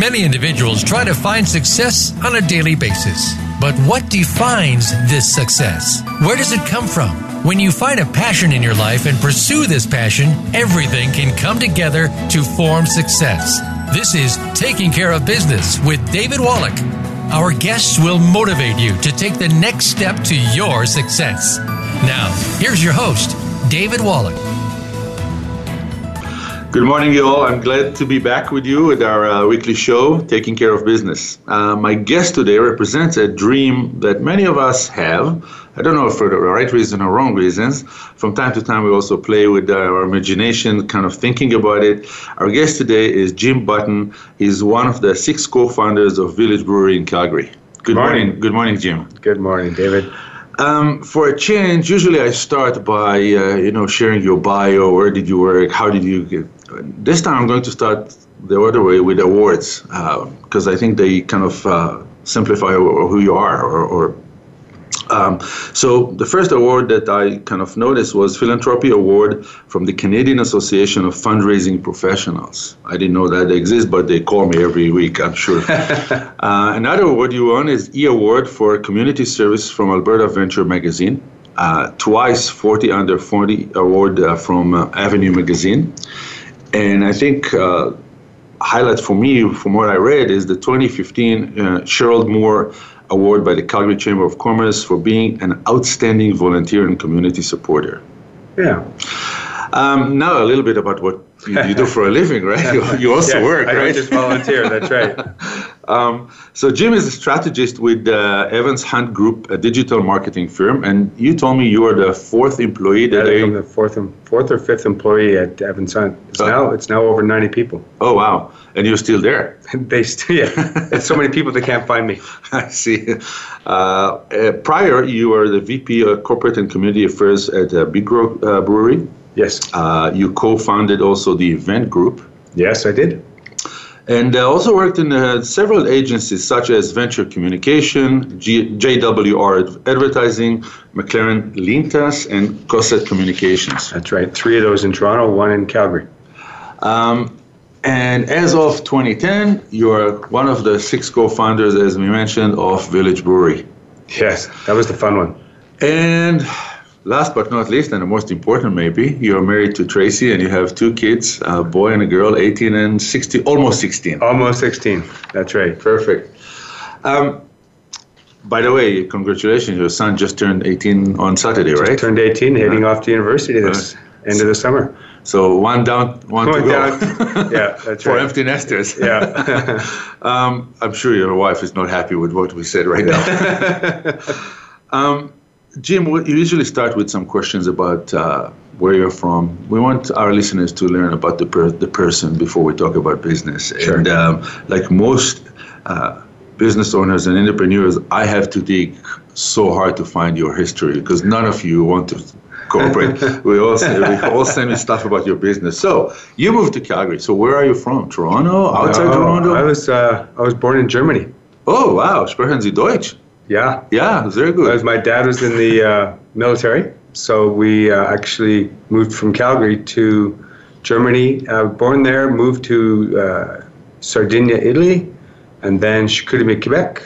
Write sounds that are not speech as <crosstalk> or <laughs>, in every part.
Many individuals try to find success on a daily basis. But what defines this success? Where does it come from? When you find a passion in your life and pursue this passion, everything can come together to form success. This is Taking Care of Business with David Wallach. Our guests will motivate you to take the next step to your success. Now, here's your host, David Wallach. Good morning, you all. I'm glad to be back with you with our uh, weekly show, Taking Care of Business. Uh, my guest today represents a dream that many of us have. I don't know if for the right reason or wrong reasons. From time to time, we also play with our imagination, kind of thinking about it. Our guest today is Jim Button. He's one of the six co founders of Village Brewery in Calgary. Good morning. morning. Good morning, Jim. Good morning, David. Um, for a change, usually I start by uh, you know sharing your bio. Where did you work? How did you get? This time I'm going to start the other way with awards because uh, I think they kind of uh, simplify who you are or, or um, so the first award that I kind of noticed was Philanthropy Award from the Canadian Association of Fundraising Professionals. I didn't know that they exist, but they call me every week, I'm sure. <laughs> uh, another award you won is E Award for Community Service from Alberta Venture Magazine. Uh, twice 40 under 40 award uh, from uh, Avenue Magazine. And I think uh, highlight for me, from what I read, is the 2015 uh, Cheryl Moore award by the Calgary Chamber of Commerce for being an outstanding volunteer and community supporter. Yeah. Um, now a little bit about what you, you do for a living, right? You, <laughs> you also yes, work, I right? I just volunteer. That's right. <laughs> um, so Jim is a strategist with uh, Evans Hunt Group, a digital marketing firm, and you told me you are the fourth employee that yeah, I'm the fourth, fourth or fifth employee at Evans Hunt. It's uh, now it's now over 90 people. Oh wow! And you're still there? <laughs> they still yeah. <laughs> It's so many people they can't find me. <laughs> I see. Uh, uh, prior, you were the VP of Corporate and Community Affairs at uh, Big Rock uh, Brewery. Yes. Uh, you co-founded also the event group. Yes, I did. And I also worked in uh, several agencies such as Venture Communication, G- JWR Advertising, McLaren Lintas, and Cossette Communications. That's right. Three of those in Toronto, one in Calgary. Um, and as of 2010, you are one of the six co-founders, as we mentioned, of Village Brewery. Yes, that was the fun one. And last but not least, and the most important maybe, you're married to Tracy and you have two kids, a boy and a girl, 18 and 16, almost 16. Almost 16, that's right. Perfect. Um, by the way, congratulations, your son just turned 18 on Saturday, just right? turned 18, heading off to university this end of the summer. So one down, one to go. Down. <laughs> yeah, that's For right. empty nesters. Yeah. <laughs> um, I'm sure your wife is not happy with what we said right now. <laughs> um, Jim, we usually start with some questions about uh, where you're from. We want our listeners to learn about the per- the person before we talk about business. Sure. And um, like most uh, business owners and entrepreneurs, I have to dig so hard to find your history because none of you want to cooperate. <laughs> we all we all send me stuff about your business. So you moved to Calgary. So where are you from? Toronto? Outside no, Toronto? I was uh, I was born in Germany. Oh wow, sprechen Sie Deutsch? Yeah. Yeah, very good. As my dad was in the uh, military, so we uh, actually moved from Calgary to Germany. Uh, born there, moved to uh, Sardinia, Italy, and then Chicoutimi, Quebec,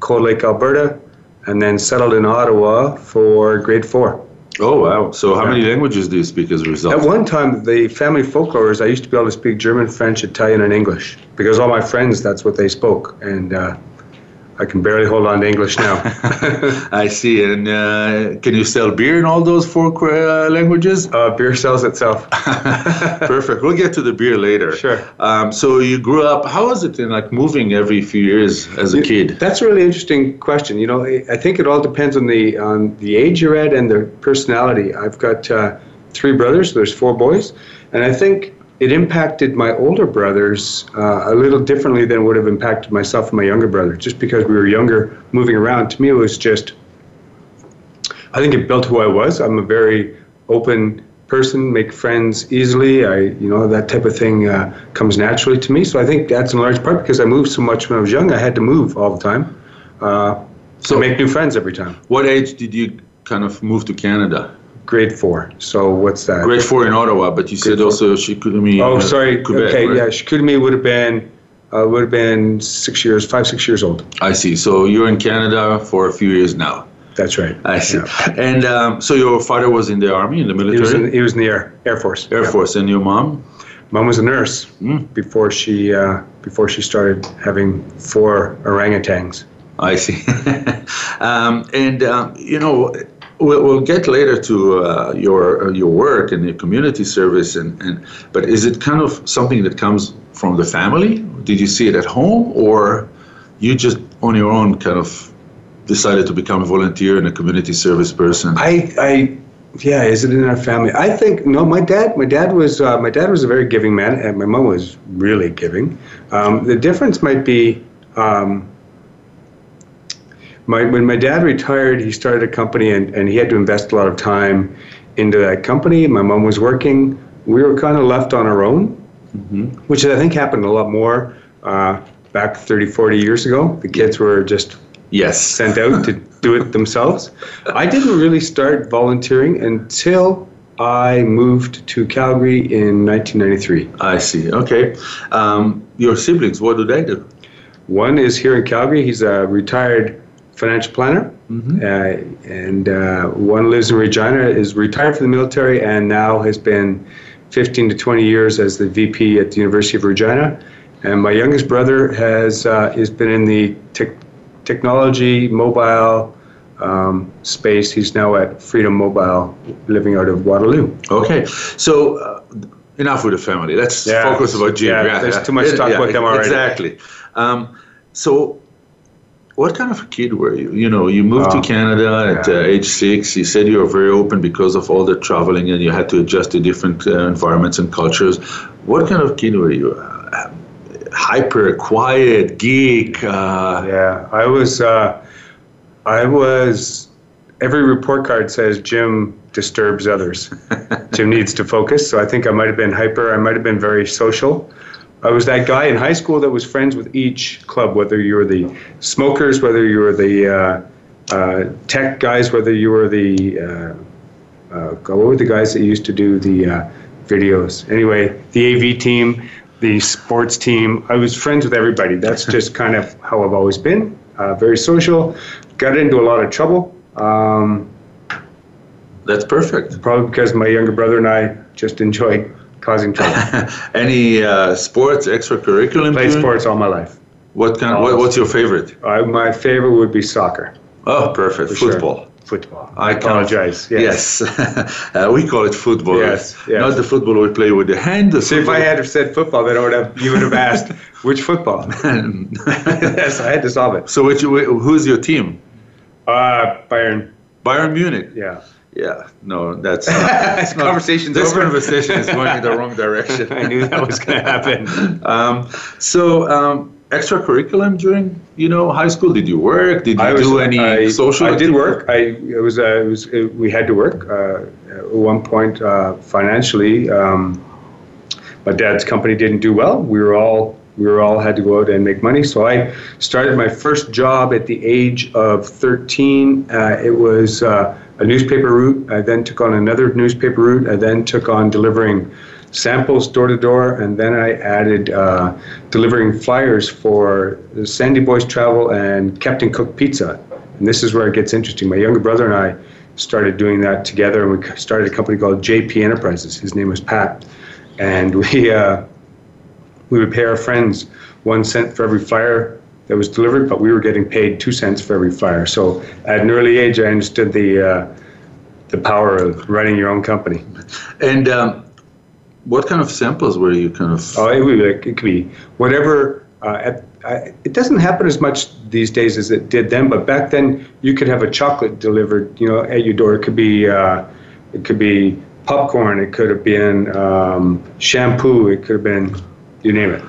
Cold Lake, Alberta, and then settled in Ottawa for grade four. Oh wow! So how many languages do you speak as a result? At one time, the family folklore is I used to be able to speak German, French, Italian, and English because all my friends that's what they spoke, and uh, I can barely hold on to English now. <laughs> <laughs> I see. And uh, can you sell beer in all those four uh, languages? Uh, beer sells itself. <laughs> Perfect. We'll get to the beer later. Sure. Um, so you grew up. How was it in like moving every few years as a kid? That's a really interesting question. You know, I think it all depends on the on the age you're at and the personality. I've got uh, three brothers. There's four boys, and I think it impacted my older brothers uh, a little differently than it would have impacted myself and my younger brother. Just because we were younger, moving around, to me it was just. I think it built who I was. I'm a very open person, make friends easily. I, you know, that type of thing uh, comes naturally to me. So I think that's in large part because I moved so much when I was young. I had to move all the time, uh, so make new friends every time. What age did you kind of move to Canada? Grade four. So what's that? Grade four in Ottawa, but you said four. also Chicoutimi. Oh, uh, sorry. Quebec, okay, right? yeah, Chicoutimi would have been I would have been six years, five, six years old. I see. So you're in Canada for a few years now. That's right. I see. Yeah. And um, so your father was in the army, in the He military, was in, he was in the Air, Air Force. Air Yeah. Force, and your mom. Mom was a nurse Mm. before she uh, before she started having four orangutans. I see. <laughs> um, and um, you know, we'll, we'll get later to uh, your uh, your work and your community service, and, and but is it kind of something that comes from the family? Did you see it at home, or you just on your own kind of decided to become a volunteer and a community service person? I, I, yeah, is it in our family? I think no. My dad, my dad was uh, my dad was a very giving man, and my mom was really giving. Um, the difference might be. Um, my, when my dad retired, he started a company and, and he had to invest a lot of time into that company. My mom was working. We were kind of left on our own, which I think happened a lot more uh, back 30, 40 years ago. The kids were just yes. sent out to do it themselves. I didn't really start volunteering until I moved to Calgary in 1993. I see. Okay. Um, your siblings, what do they do? One is here in Calgary. He's a retired financial planner, Mm-hmm. uh, and uh, one lives in Regina. Is retired from the military and now has been 15 to 20 years as the VP at the University of Regina. And my youngest brother has uh, has been in the tech technology, mobile um, space. He's now at Freedom Mobile, living out of Waterloo. Okay, so uh, enough with the family. Let's Yeah. focus about Jim. Yeah, there's too much talk about them already. Exactly. Um, so, what kind of a kid were you? You know, you moved to Oh, Canada at yeah. uh, age six. You said you were very open because of all the traveling, and you had to adjust to different uh, environments and cultures. What kind of kid were you? Uh, hyper, quiet, geek. Uh, Yeah, I was. Uh, I was. Every report card says Jim disturbs others. <laughs> Jim needs to focus. So I think I might have been hyper. I might have been very social. I was that guy in high school that was friends with each club, whether you were the smokers, whether you were the uh, uh, tech guys, whether you were the uh, uh, what were the guys that used to do the uh, videos? Anyway, the AV team, the sports team. I was friends with everybody. That's <laughs> just kind of how I've always been. Uh, very social. Got into a lot of trouble. Um, That's perfect. probably because my younger brother and I just enjoyed causing trouble. <laughs> Any uh, sports, extracurricular? Play sports all my life. What kind? What, what's your favorite? Uh, my favorite would be soccer. Oh, perfect. for sure. Football. Football. I I apologize. Yes. Yes, <laughs> uh, we call it football. Yes, yes. Not the football we play with the hand. The See, if I had said football, then I would have. You would have asked <laughs> which football. yes, I had to solve it. so, which, who's your team? Uh, Bayern. Bayern Munich. Yeah. Yeah, no, that's <laughs> This no, conversation's This over. conversation is going in the wrong <laughs> direction. I knew that was going to happen. <laughs> Um, so, um, extracurriculum during you know high school? Did you work? Did you do any I, social? I did work. I it was uh, it was it, we had to work uh, at one point uh, financially. Um, my dad's company didn't do well. We were all we were all had to go out and make money. So I started my first job at the age of 13. Uh, it was uh, a newspaper route. I then took on another newspaper route. I then took on delivering samples door to door, and then I added uh, delivering flyers for Sandy Boys Travel and Captain Cook Pizza. And this is where it gets interesting. My younger brother and I started doing that together, and we started a company called JP Enterprises. His name was Pat, and we uh, we would pay our friends one cent for every flyer that was delivered, but we were getting paid two cents for every flyer. So at an early age, I understood the uh, the power of running your own company. And um, what kind of samples were you kind of? Oh, it, would it could be whatever. Uh, at, I, it doesn't happen as much these days as it did then, but back then you could have a chocolate delivered, you know, at your door. It could be, uh, it could be popcorn. It could have been um, shampoo. It could have been, you name it.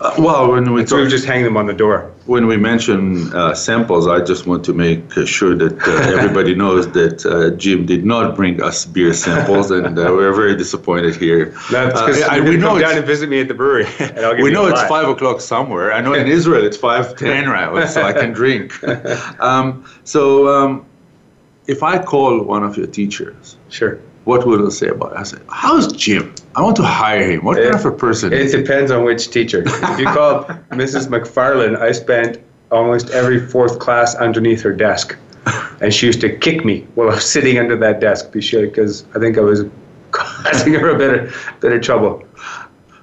Uh, well, when we So we talk, just hang them on the door. when we mention uh, samples, I just want to make uh, sure that uh, <laughs> everybody knows that uh, Jim did not bring us beer samples, and uh, we're very disappointed here. That's Uh, because I- we know come down and visit me at the brewery, <laughs> and I'll give we know it's five o'clock somewhere. I know in <laughs> Israel it's five ten right, so I can drink. Um, so um, if I call one of your teachers, Sure. what will they say about it? I say, "How's Jim?" I want to hire him. What It- kind of a person? It is he? It depends on which teacher. If you call <laughs> Mrs. McFarland, I spent almost every fourth class underneath her desk, and she used to kick me while I was sitting under that desk because I think I was <laughs> causing her a bit of, bit of trouble.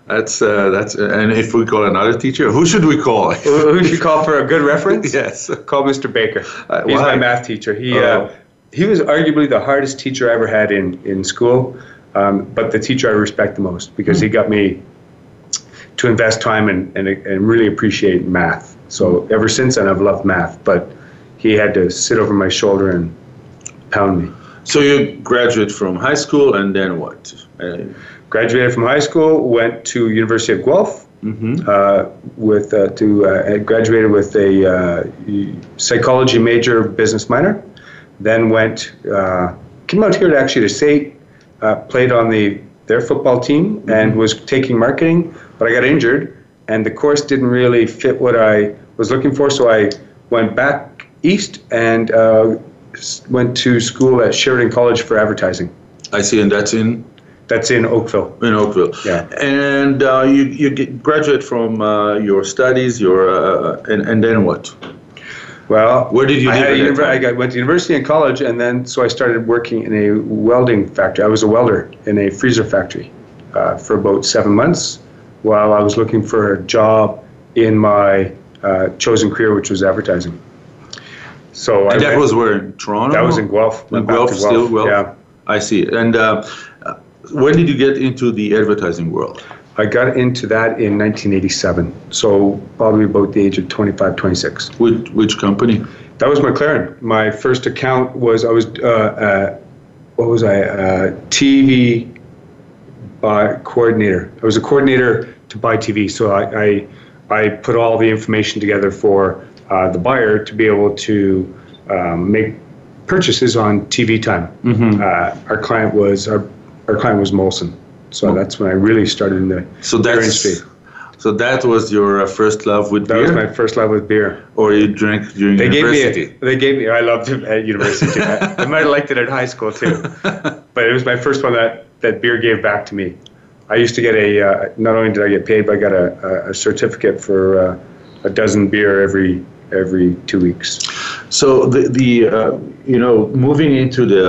That's uh, that's. and if we call another teacher, who should we call? <laughs> Who who should call for a good reference? yes. Call Mr. Baker. Uh, He's why? my math teacher. He Oh. uh, he was arguably the hardest teacher I ever had in in school, um, but the teacher I respect the most because he got me to invest time and, and and really appreciate math. So ever since then, I've loved math. But he had to sit over my shoulder and pound me. So you graduate from high school, and then what? Uh, Graduated from high school, went to University of Guelph. mhm. uh, with uh, to uh, graduated with a uh, psychology major, business minor. Then went uh, came out here to actually to state, uh, played on the their football team and was taking marketing, but I got injured and the course didn't really fit what I was looking for, so I went back east and uh, went to school at Sheridan College for advertising. I see, and that's in That's in Oakville. in Oakville. Yeah. And uh, you you graduate from uh, your studies, your uh, and and then what? Well, Where did you I, live had a at that univer- I got, went to university and college, and then so I started working in a welding factory. I was a welder in a freezer factory uh, for about seven months, while I was looking for a job in my uh, chosen career, which was advertising. So I that went- was where in Toronto. that was in Guelph. In back Guelph, still Guelph. Yeah, I see. And uh, when did you get into the advertising world? I got into that in 1987. So probably about the age of 25, 26. Which which company? That was McLaren. My first account was I was uh, uh, what was I uh, TV uh, coordinator. I was a coordinator to buy TV, so I I, I put all the information together for uh, the buyer to be able to um, make purchases on TV time. Mm-hmm. Uh, our client was our our client was Molson, so that's when I really started in the So beer industry. so that was your uh, first love with That beer, That was my first love with beer. or you drank during They gave me. university? A, they gave me. I loved it at university. I, I might have liked it at high school too, <laughs> but it was my first one that that beer gave back to me. I used to get a. Uh, not only did I get paid, but I got a, a, a certificate for uh, a dozen beer every every two weeks. So the the uh, you know moving into the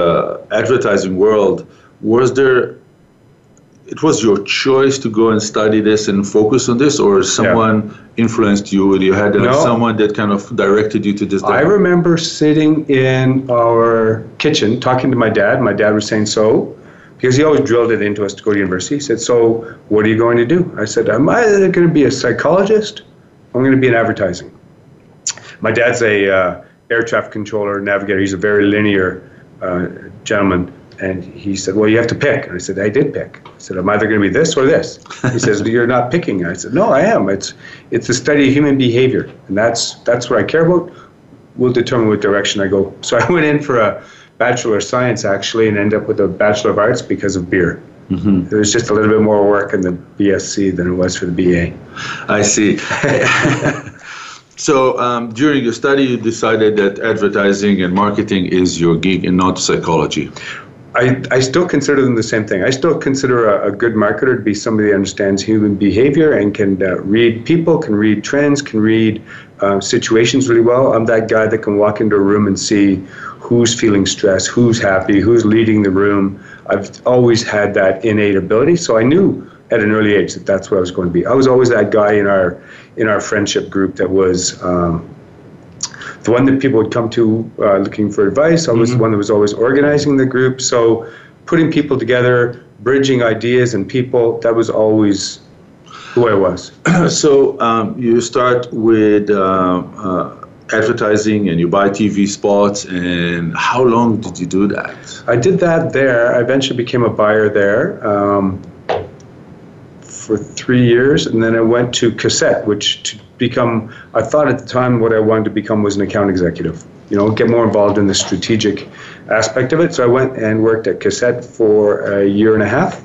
advertising world was there. It was your choice to go and study this and focus on this, or someone influenced you. You had uh, No. someone that kind of directed you to this. I remember sitting in our kitchen talking to my dad. My dad was saying, "So," because he always drilled it into us to go to university. He said, "So, what are you going to do?" I said, "Am I going to be a psychologist? I'm going to be in advertising." My dad's a uh, air traffic controller, navigator. He's a very linear uh, gentleman. And he said, Well, you have to pick. And I said, I did pick. I said, I'm either going to be this or this. He says, You're not picking. I said, No, I am. It's it's the study of human behavior. And that's that's what I care about. Will determine what direction I go. So I went in for a Bachelor of Science actually and ended up with a Bachelor of Arts because of beer. Mhm. There was just a little bit more work in the BSc than it was for the BA. I see. <laughs> so um, during your study, you decided that advertising and marketing is your gig and not psychology. I, I still consider them the same thing. I still consider a, a good marketer to be somebody that understands human behavior and can uh, read people, can read trends, can read uh, situations really well. I'm that guy that can walk into a room and see who's feeling stressed, who's happy, who's leading the room. I've always had that innate ability, so I knew at an early age that that's what I was going to be. I was always that guy in our in our friendship group that was. Um, the one that people would come to uh, looking for advice. I was the one that was always organizing the group. So putting people together, bridging ideas and people, that was always who I was. <clears throat> so um, you start with uh, uh, advertising and you buy TV spots. And how long did you do that? I did that there. I eventually became a buyer there um, for three years. And then I went to Cossette, which to become, I thought at the time what I wanted to become was an account executive. You know, get more involved in the strategic aspect of it. So I went and worked at Cossette for a year and a half.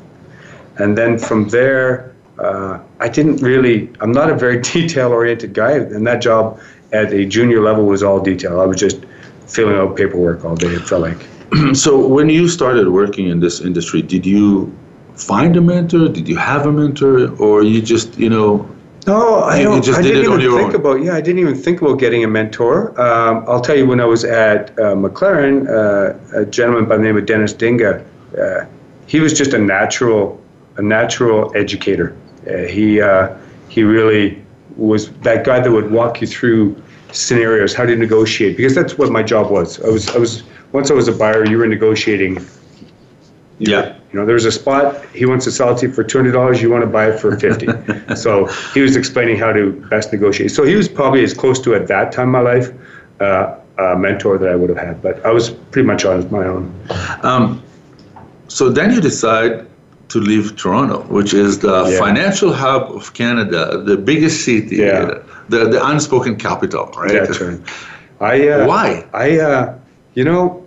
And then from there, uh, I didn't really, I'm not a very <laughs> detail oriented guy. And that job at a junior level was all detail. I was just filling out paperwork all day, it felt like. <clears throat> so when you started working in this industry, did you find a mentor? Did you have a mentor, or you just you know? No, I, You- you don't, just I did didn't even think own. about. Yeah, I didn't even think about getting a mentor. Um, I'll tell you, when I was at uh, McLaren, uh, a gentleman by the name of Dennis Dinga, uh, he was just a natural, a natural educator. Uh, he uh, he really was that guy that would walk you through scenarios, how to negotiate, because that's what my job was. I was I was once I was a buyer, you were negotiating Yeah. You know, there's a spot he wants to sell it to you for two hundred dollars. You want to buy it for fifty. <laughs> so he was explaining how to best negotiate. So he was probably as close to at that time in my life uh, a mentor that I would have had. But I was pretty much on my own. Um, so then you decide to leave Toronto, which is the Yeah. financial hub of Canada, the biggest city, Yeah. the the unspoken capital, right? That's right. I uh, Why? I uh, you know,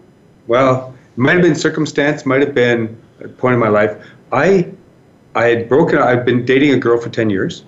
well, might have been circumstance, might have been point in my life. I I had broken. I've been dating a girl for ten years,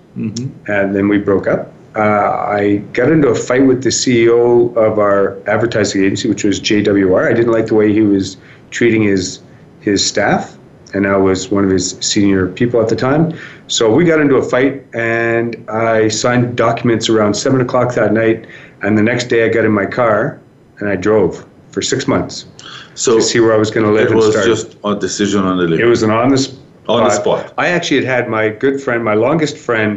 and then we broke up. Uh, I got into a fight with the CEO of our advertising agency, which was JWR. I didn't like the way he was treating his his staff, and I was one of his senior people at the time. So we got into a fight, and I signed documents around seven o'clock that night. And the next day, I got in my car and I drove for six months So to see where I was going to live it and was start. just a decision on the It was an on the spot. On the spot. I actually had had my good friend, my longest friend.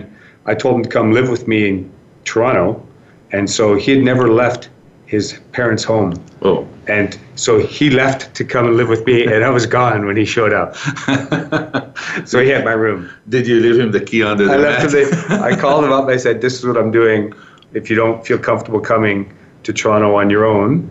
I told him to come live with me in Toronto, and so he had never left his parents' home, Oh. and so he left to come and live with me, and I was gone when he showed up. <laughs> So he had my room. Did you leave him the key under the I left mat? him. The, I <laughs> called him up. and I said, "This is what I'm doing. If you don't feel comfortable coming to Toronto on your own,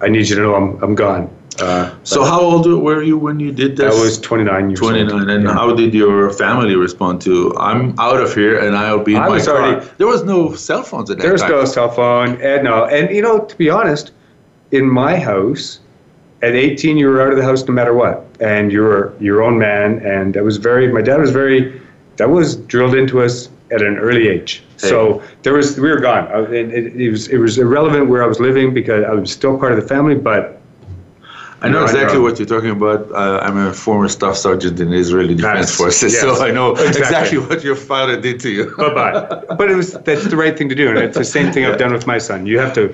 I need you to know I'm I'm gone." Uh, so how old were you when you did this? I was 29 years old. 29 and Yeah. how did your family respond to i'm out of here and i'll be in I my was car already- there was no cell phones at that There was time no cell phone, and no, and you know, to be honest, in my house, at 18, you were out of the house no matter what, and you were your own man. And that was very. My dad was very. That was drilled into us at an early age. So there was we were gone. I- It, it, it was it was irrelevant where I was living because I was still part of the family, but i know No, I exactly know. what you're talking about uh, i'm a former staff sergeant in the israeli defense forces yes, so i know exactly. exactly. what your father did to you bye bye. <laughs> but it was that's the right thing to do, and it's the same thing I've done with my son. You have to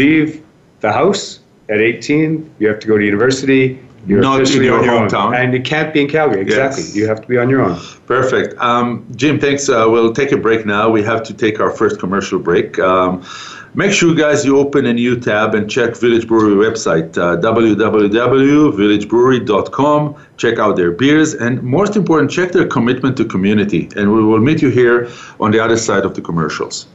leave the house at 18. You have to go to university. You're Not in officially your on your hometown. own, and you can't be in Calgary. Exactly. Yes. You have to be on your own. Perfect. Um, Jim, thanks. Uh, we'll take a break now. We have to take our first commercial break. Um, make sure, guys, you open a new tab and check Village Brewery website, uh, www.villagebrewery.com. Check out their beers, and most important, check their commitment to community. And we will meet you here on the other side of the commercials.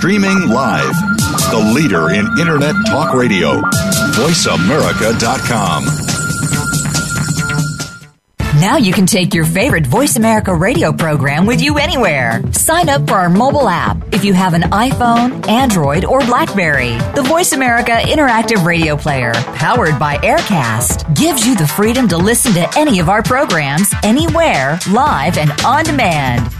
Streaming live. The leader in Internet talk radio. VoiceAmerica.com. Now you can take your favorite Voice America radio program with you anywhere. Sign up for our mobile app if you have an iPhone, Android, or Blackberry. The Voice America Interactive Radio Player, powered by Aircast, gives you the freedom to listen to any of our programs anywhere, live and on demand.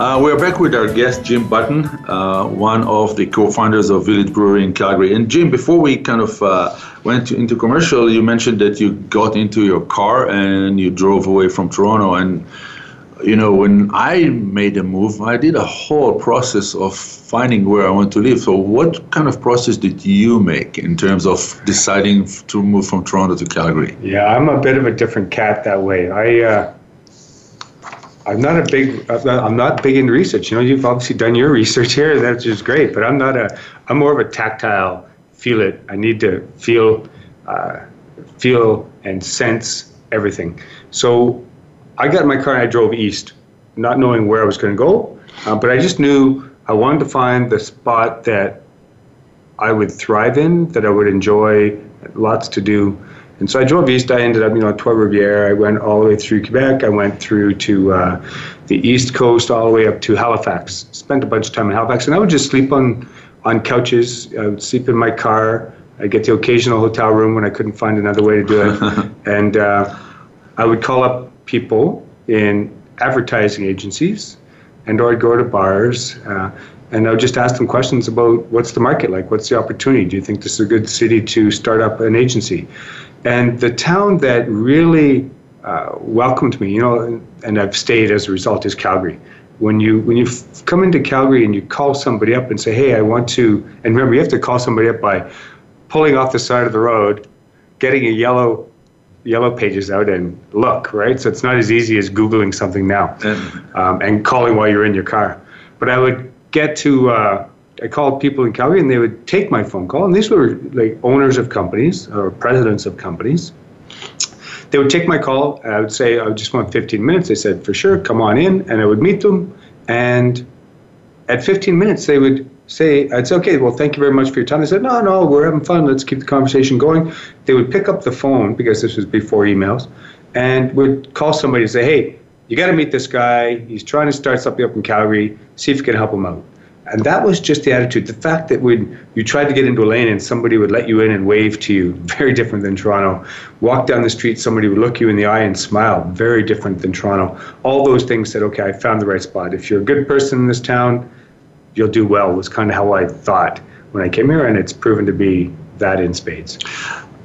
Uh, we're back with our guest, Jim Button, uh, one of the co founders of Village Brewery in Calgary. And Jim, before we kind of uh, went to, into commercial, you mentioned that you got into your car and you drove away from Toronto. And, you know, when I made a move, I did a whole process of finding where I want to live. So, what kind of process did you make in terms of deciding to move from Toronto to Calgary? Yeah, I'm a bit of a different cat that way. I, uh, I'm not a big. I'm not big in research. You know, you've obviously done your research here. That's just great. But I'm not a. I'm more of a tactile. Feel it. I need to feel, uh, feel and sense everything. So, I got in my car and I drove east, not knowing where I was going to go. Uh, but I just knew I wanted to find the spot that I would thrive in, that I would enjoy, lots to do. And so I drove east. I ended up, you know, at Trois Rivières. I went all the way through Quebec. I went through to uh, the east coast, all the way up to Halifax. Spent a bunch of time in Halifax, and I would just sleep on on couches. I would sleep in my car. I get the occasional hotel room when I couldn't find another way to do it, <laughs> and uh, I would call up people in advertising agencies, and or I'd go to bars. Uh, and I would just ask them questions about what's the market like, what's the opportunity. Do you think this is a good city to start up an agency? And the town that really uh, welcomed me, you know, and I've stayed as a result, is Calgary. When you when you f- come into Calgary and you call somebody up and say, "Hey, I want to," and remember, you have to call somebody up by pulling off the side of the road, getting a yellow yellow pages out and look, right? So it's not as easy as googling something now um, and calling while you're in your car. But I would get to uh, I called people in Calgary and they would take my phone call, and these were like owners of companies or presidents of companies. They would take my call. I would say, I just want 15 minutes. They said, for sure, come on in. And I would meet them. And at 15 minutes, they would say, I'd say, okay, well, thank you very much for your time. They said, no, no, we're having fun. Let's keep the conversation going. They would pick up the phone because this was before emails and would call somebody and say, hey, you got to meet this guy. He's trying to start something up in Calgary. See if you can help him out. And that was just the attitude. The fact that when you tried to get into a lane and somebody would let you in and wave to you, <laughs> very different than Toronto. Walk down the street, somebody would look you in the eye and smile, very different than Toronto. All those things said, okay, I found the right spot. If you're a good person in this town, you'll do well, was kind of how I thought when I came here, and it's proven to be that in spades.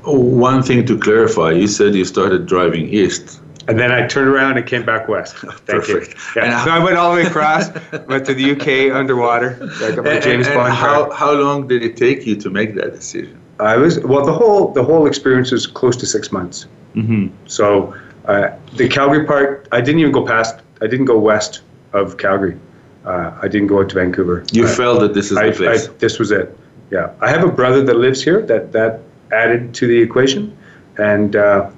One thing to clarify you said you started driving east. And then I turned around and came back west. <laughs> Thank Perfect. You. Yeah. so I went all the way across, <laughs> went to the UK underwater. My And, James and Bond how, how long did it take you to make that decision? I was well. The whole the whole experience was close to six months. Mm-hmm. So uh, the Calgary part, I didn't even go past. I didn't go west of Calgary. Uh, I didn't go out to Vancouver. You I, felt that this is I, the place. I, this was it. Yeah, I have a brother that lives here. That that added to the equation, and uh,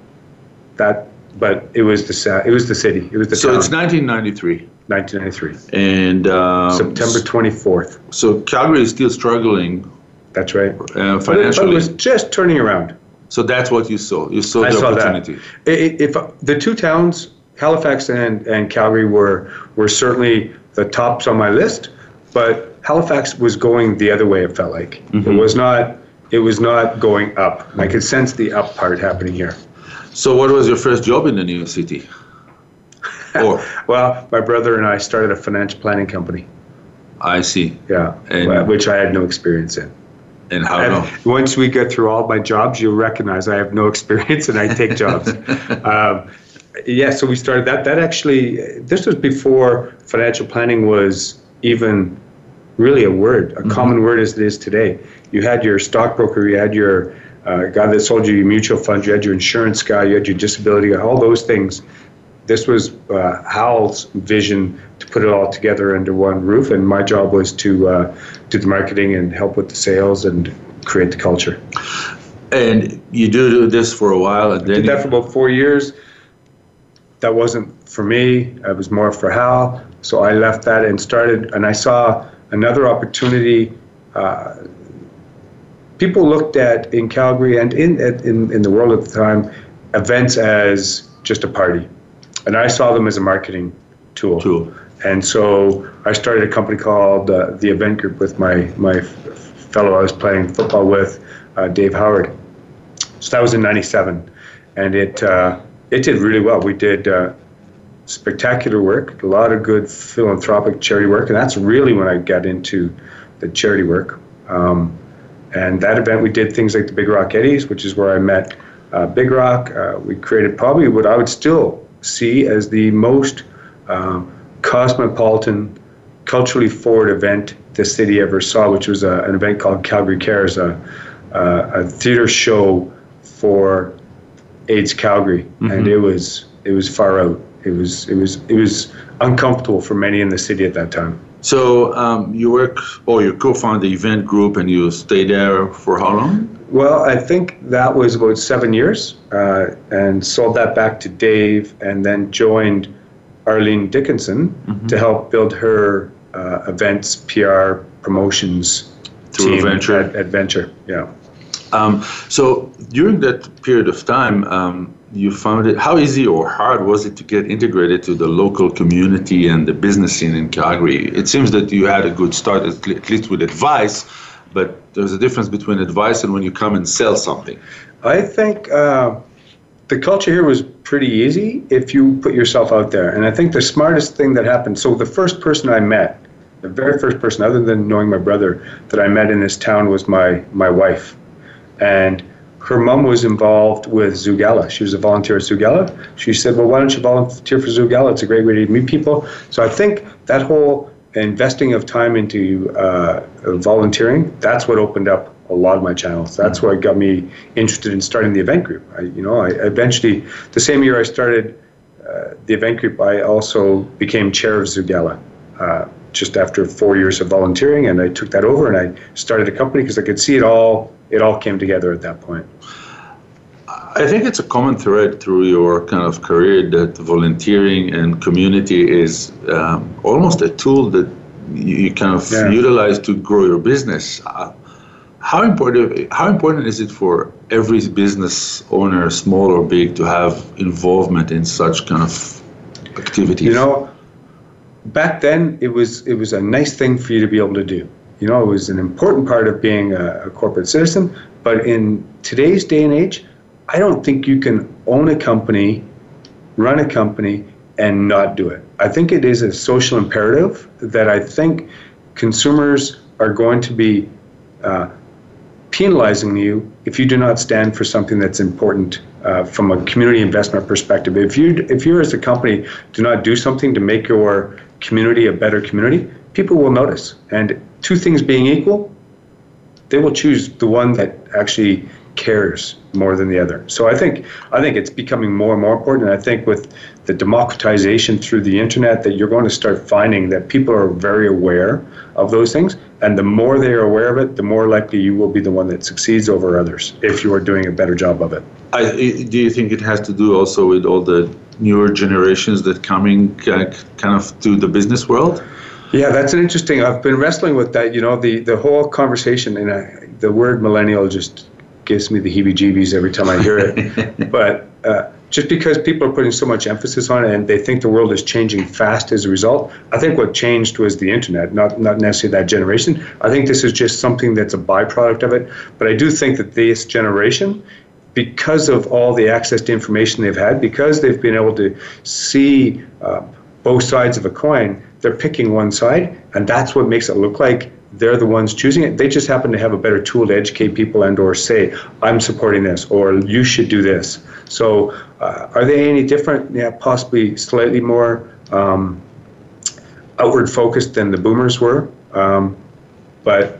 that. But it was the it was the city. It was the so town. it's 1993, 1993, and um, September 24th. So Calgary is still struggling That's right. uh, But it, but it was just turning around. so that's what you saw. You saw I the saw opportunity. that. If the two towns, Halifax and, and Calgary, were were certainly the tops on my list, but Halifax was going the other way. It felt like it was not. It was not going up. I could sense the up part happening here. So what was your first job in the new city? <laughs> or Well, my brother and I started a financial planning company. I see. Yeah, And- which I had no experience in. And how long? once we get through all my jobs, you'll recognize I have no <laughs> experience and I take jobs. <laughs> um, yeah, so we started that. That actually, this was before financial planning was even really a word, a common word as it is today. You had your stockbroker, you had your uh, guy that sold you your mutual fund, you had your insurance guy, you had your disability, guy, all those things. This was uh, Hal's vision to put it all together under one roof, and my job was to uh, do the marketing and help with the sales and create the culture. And you do this for a while, and then Did that for about four years. That wasn't for me. It was more for Hal. So I left that and started. And I saw another opportunity. Uh, people looked at in Calgary and in, in in the world at the time events as just a party, and I saw them as a marketing tool. Tool. And so I started a company called uh, the Event Group with my my fellow I was playing football with, uh, Dave Howard. So that was in '97, and it uh, it did really well. We did uh, spectacular work, a lot of good philanthropic charity work, and that's really when I got into the charity work. Um, and that event, we did things like the Big Rock Eddies, which is where I met uh, Big Rock. Uh, we created probably what I would still see as the most um, cosmopolitan, culturally forward event the city ever saw, which was a, an event called Calgary Cares, a, a, a theater show for AIDS Calgary, mm-hmm. and it was it was far out. It was it was it was uncomfortable for many in the city at that time. So um, you work, or you co-found the event group, and you stay there for how long? Well, I think that was about seven years, uh, and sold that back to Dave, and then joined Arlene Dickinson mm-hmm. to help build her uh, events, PR, promotions through team Adventure. At Adventure, yeah. Um, so during that period of time, um, you found it. How easy or hard was it to get integrated to the local community and the business scene in Calgary? It seems that you had a good start, at least with advice, but there's a difference between advice and when you come and sell something. I think uh, the culture here was pretty easy if you put yourself out there. And I think the smartest thing that happened. So the first person I met, the very first person, other than knowing my brother, that I met in this town was my my wife, and her mom was involved with Zougala. She was a volunteer at Zougala. She said, "Well, why don't you volunteer for Zougala? It's a great way to meet people." So I think that whole investing of time into uh, volunteering, that's what opened up a lot of my channels. That's what got me interested in starting the event group. I, you know, I eventually, the same year I started uh, the event group, I also became chair of Zougala. Uh, just after four years of volunteering, and I took that over and I started a company because I could see it all. It all came together at that point. I think it's a common thread through your kind of career that volunteering and community is um, almost a tool that you kind of yeah. utilize to grow your business. Uh, how important how important is it for every business owner, small or big, to have involvement in such kind of activities? You know, back then it was it was a nice thing for you to be able to do. You know, it was an important part of being a, a corporate citizen. But in today's day and age, I don't think you can own a company, run a company, and not do it. I think it is a social imperative that I think consumers are going to be uh, penalizing you if you do not stand for something that's important uh, from a community investment perspective. If you if you as a company do not do something to make your community a better community, people will notice. And two things being equal, they will choose the one that actually cares more than the other. So I think I think it's becoming more and more important. And I think with the democratization through the internet, that you're going to start finding that people are very aware of those things. And the more they are aware of it, the more likely you will be the one that succeeds over others if you are doing a better job of it. I, do you think it has to do also with all the newer generations that coming uh, kind of to the business world? Yeah, that's an interesting. I've been wrestling with that. You know, the the whole conversation and I, the word millennial just gives me the heebie-jeebies every time I hear it. <laughs> but uh, just because people are putting so much emphasis on it and they think the world is changing fast as a result, I think what changed was the internet, not not necessarily that generation. I think this is just something that's a byproduct of it. But I do think that this generation because of all the access to information they've had, because they've been able to see uh, both sides of a coin, they're picking one side, and that's what makes it look like they're the ones choosing it. They just happen to have a better tool to educate people and or say, I'm supporting this, or you should do this. So uh, are they any different? Yeah, possibly slightly more um, outward focused than the boomers were. Um, but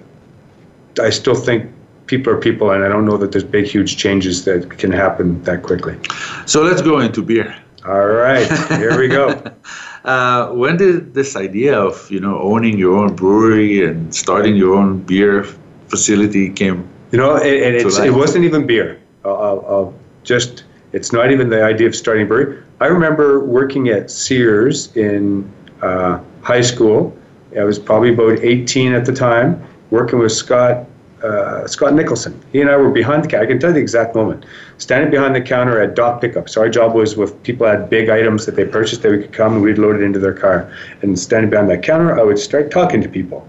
I still think people are people, and I don't know that there's big, huge changes that can happen that quickly. So let's go into beer. All right, here we go. <laughs> uh, when did this idea of you know owning your own brewery and starting your own beer facility came? You know, it, it wasn't even beer. I'll, I'll just it's not even the idea of starting a brewery. I remember working at Sears in uh, high school I was probably about 18 at the time, working with Scott uh, Scott Nicholson. He and I were behind the counter. I can tell you the exact moment. Standing behind the counter at Dock Pickup. So our job was with people had big items that they purchased that we could come and we'd load it into their car. And standing behind that counter, I would start talking to people.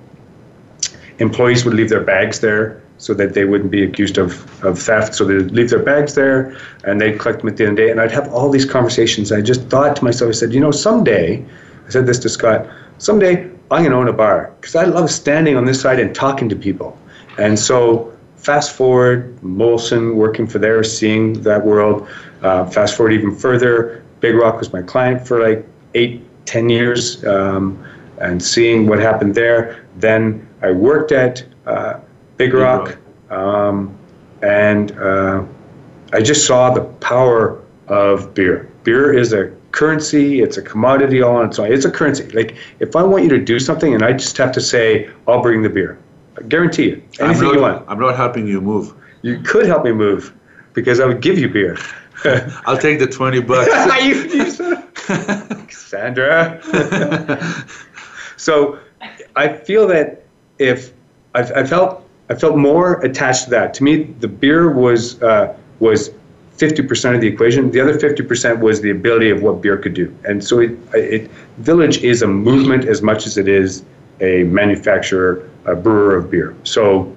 Employees would leave their bags there so that they wouldn't be accused of, of theft. So they'd leave their bags there and they'd collect them at the end of the day. And I'd have all these conversations. I just thought to myself, I said, you know, someday, I said this to Scott, someday I'm going to own a bar because I love standing on this side and talking to people. And so, fast forward, Molson working for there, seeing that world. Uh, fast forward even further, Big Rock was my client for like eight, ten years, um, and seeing what happened there. Then I worked at uh, Big Rock, um, and uh, I just saw the power of beer. Beer is a currency, it's a commodity all on its own. It's a currency. Like if I want you to do something and I just have to say, I'll bring the beer. I guarantee you. Anything not, you want. I'm not helping you move. You could help me move because I would give you beer. <laughs> I'll take the 20 bucks. <laughs> you, you <laughs> Sandra. so I feel that if I, I, felt I felt more attached to that. To me, the beer was uh, was 50% of the equation. The other 50% was the ability of what beer could do. And so it, it Village is a movement as much as it is a manufacturer, a brewer of beer. So,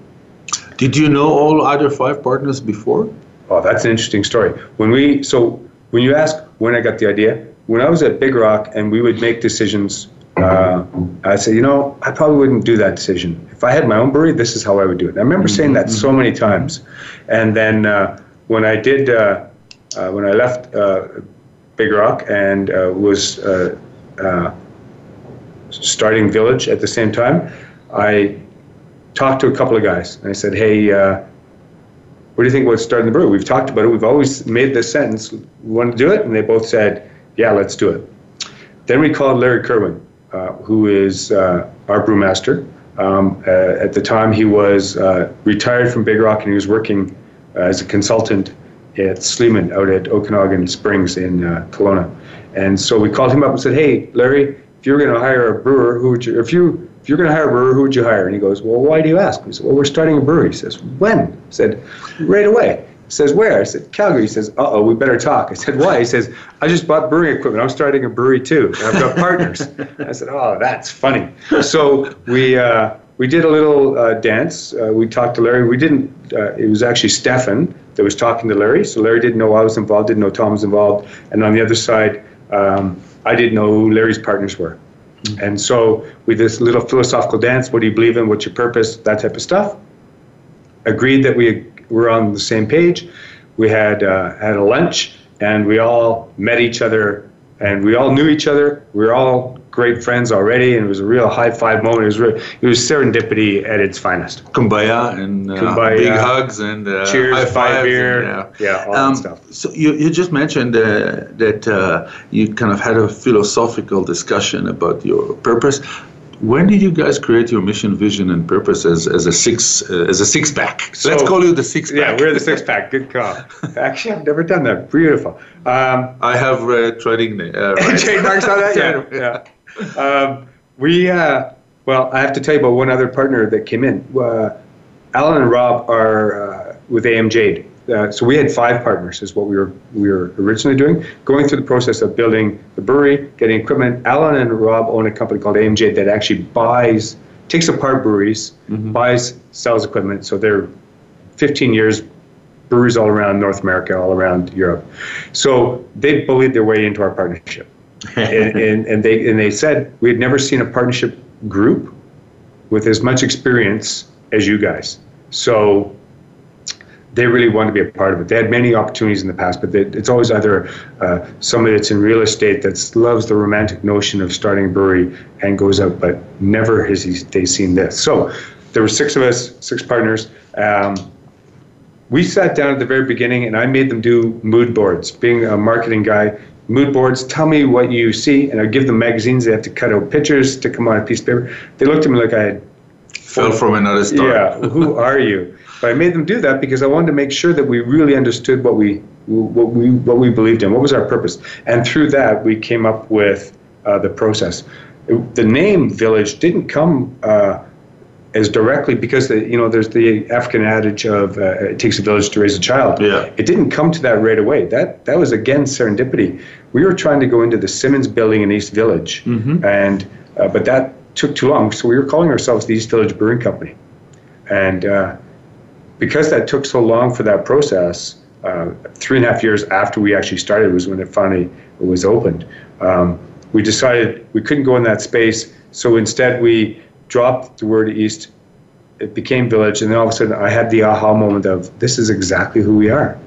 did you know all other five partners before? Oh, that's an interesting story. When we so when you ask when I got the idea, when I was at Big Rock and we would make decisions, uh, I said, you know, I probably wouldn't do that decision. If I had my own brewery, this is how I would do it. And I remember saying that so many times. And then uh, when I did, uh, uh when I left uh, Big Rock and uh, was starting Village at the same time, I talked to a couple of guys and I said, hey, uh, what do you think about starting the brewery? We've talked about it. We've always made this sentence. We want to do it? And they both said, yeah, let's do it. Then we called Larry Kerwin, uh, who is uh, our brewmaster. Um, uh, at the time, he was uh, retired from Big Rock and he was working uh, as a consultant at Sleeman out at Okanagan Springs in Kelowna. And so we called him up and said, hey, Larry, if you're going to hire a brewer, who would you? If you if you're going to hire a brewer, who would you hire? And he goes, well, why do you ask? He said, well, we're starting a brewery. He says, when? I said, right away. He says, where? I said, Calgary. He says, uh oh, we better talk. I said, why? He says, I just bought brewing equipment. I'm starting a brewery too. I've got partners. <laughs> I said, oh, that's funny. So we. Uh, we did a little uh, dance. Uh, we talked to Larry. We didn't. Uh, it was actually Stefan that was talking to Larry. So Larry didn't know I was involved. Didn't know Tom was involved. And on the other side, um, I didn't know who Larry's partners were. Mm-hmm. And so, with this little philosophical dance, what do you believe in? What's your purpose? That type of stuff. Agreed that we were on the same page. We had uh, had a lunch, and we all met each other, and we all knew each other. We were all great friends already, and it was a real high five moment. It was real, it was serendipity at its finest. Kumbaya and uh, Kumbaya, big hugs and uh, cheers, high five beer, and, yeah, all um, that stuff. So you, you just mentioned uh, that uh, you kind of had a philosophical discussion about your purpose. When did you guys create your mission, vision, and purpose as, as a six uh, as a six pack? So, Let's call you the six pack. Yeah, we're the six pack. Good call. <laughs> Actually, I've never done that. Beautiful. Um, I have uh, <laughs> trading uh, trademarks on that. <laughs> Yeah, yeah um, we, uh, well, I have to tell you about one other partner that came in. Uh, Alan and Rob are uh, with AM Jade. Uh, so we had five partners, is what we were we were originally doing. Going through the process of building the brewery, getting equipment. Alan and Rob own a company called AM Jade that actually buys, takes apart breweries, mm-hmm. buys, sells equipment. So they're 15 years breweries all around North America, all around Europe. So they bullied their way into our partnership and, <laughs> and, and, they and they said we had never seen a partnership group with as much experience as you guys. So they really want to be a part of it. They had many opportunities in the past, but they, it's always either uh, somebody that's in real estate that loves the romantic notion of starting a brewery and goes out, but never has he, they seen this. So there were six of us, six partners. Um, we sat down at the very beginning, and I made them do mood boards. Being a marketing guy, mood boards. Tell me what you see, and I give them magazines. They have to cut out pictures to come on a piece of paper. They looked at me like I had fell from another star. Yeah, <laughs> who are you? But I made them do that because I wanted to make sure that we really understood what we what we what we believed in. What was our purpose? And through that, we came up with uh, the process. the name village didn't come uh, as directly because the, you know there's the African adage of uh, it takes a village to raise a child. Yeah. It didn't come to that right away. That that was again serendipity. We were trying to go into the Simmons Building in East Village, Mm-hmm. and uh, but that took too long. So we were calling ourselves the East Village Brewing Company, and uh, because that took so long for that process, uh, three and a half years after we actually started was when it finally was opened. Um, we decided we couldn't go in that space, so instead we dropped the word East. It became Village, and then all of a sudden I had the aha moment of this is exactly who we are.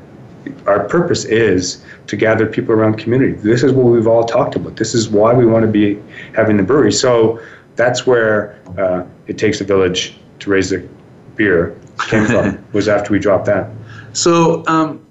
Our purpose is to gather people around community. This is what we've all talked about. This is why we want to be having the brewery. So that's where uh, it takes a village to raise a beer came from. <laughs> was after we dropped that. So, um,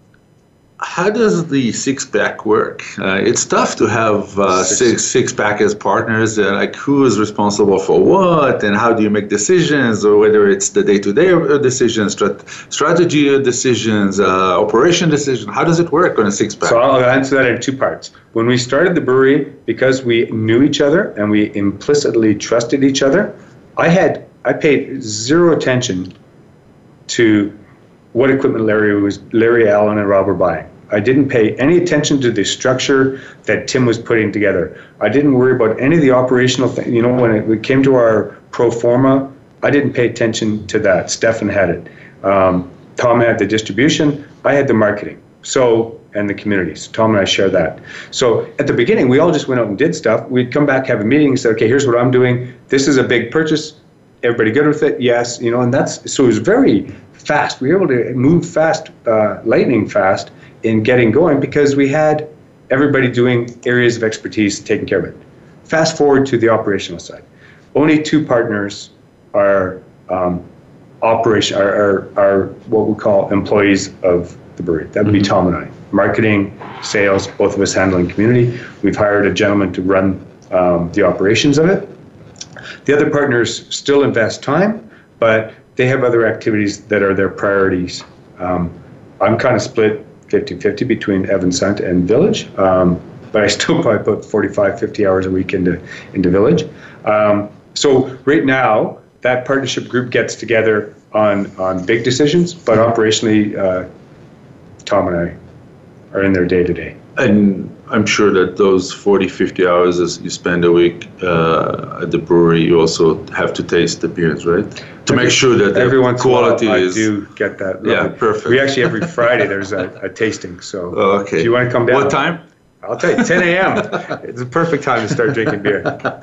how does the six pack work? Uh, it's tough to have uh, Six- six pack as partners. Uh, like, who is responsible for what, and how do you make decisions, or whether it's the day to day decisions, strat- strategy decisions, uh, operation decisions. How does it work on a six pack? So I'll answer that in two parts. When we started the brewery, because we knew each other and we implicitly trusted each other, I had I paid zero attention to what equipment Larry was Larry Allen and Rob were buying. I didn't pay any attention to the structure that Tim was putting together. I didn't worry about any of the operational things. You know, when it, came to our pro forma, I didn't pay attention to that. Stefan had it. Um, Tom had the distribution. I had the marketing. So and the communities. Tom and I share that. So at the beginning, we all just went out and did stuff. We'd come back, have a meeting, and say, okay, here's what I'm doing. This is a big purchase. Everybody good with it? Yes. You know, and that's so it was very fast. We were able to move fast, uh, lightning fast in getting going because we had everybody doing areas of expertise taking care of it. Fast forward to the operational side. Only two partners are um, operation are, are, are what we call employees of the brewery. That would be Tom and I. Marketing, sales, both of us handling community. We've hired a gentleman to run um, the operations of it. The other partners still invest time, but they have other activities that are their priorities. Um, I'm kind of split 50 50 between Evans Hunt and Village, um, but I <laughs> still probably put 45, 50 hours a week into, into Village. Um, so, right now, that partnership group gets together on, on big decisions, but operationally, uh, Tom and I are in there day to day. And I'm sure that those 40, 50 hours as you spend a week uh, at the brewery, you also have to taste the beers, right? To make sure that the Every once quality while, is. I do get that. Yeah, lovely- perfect. We actually every Friday there's a, a tasting. So <laughs> Oh, okay. if you want to come down, What time? I'll tell you, 10 a.m. <laughs> it's a perfect time to start drinking beer. <laughs>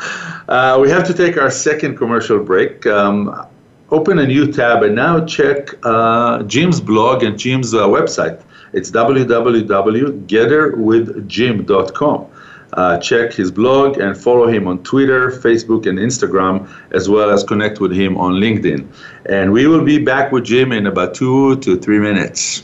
Uh, we have to take our second commercial break. Um, open a new tab and now check uh, Jim's blog and Jim's uh, website. It's www.gatherwithjim.com. Uh, check his blog and follow him on Twitter, Facebook, and Instagram, as well as connect with him on LinkedIn. And we will be back with Jim in about two to three minutes.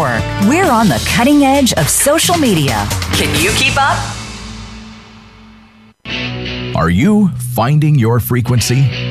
We're on the cutting edge of social media. Can you keep up? Are you finding your frequency?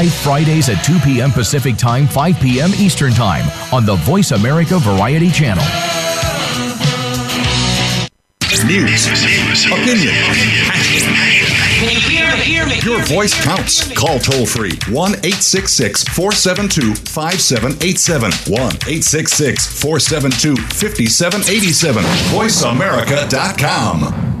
live Fridays at 2 p.m. Pacific Time, 5 p.m. Eastern Time on the Voice America Variety Channel. News, opinion, your voice counts. Call toll free 1 866 472 5787. 1 866 472 5787. VoiceAmerica.com.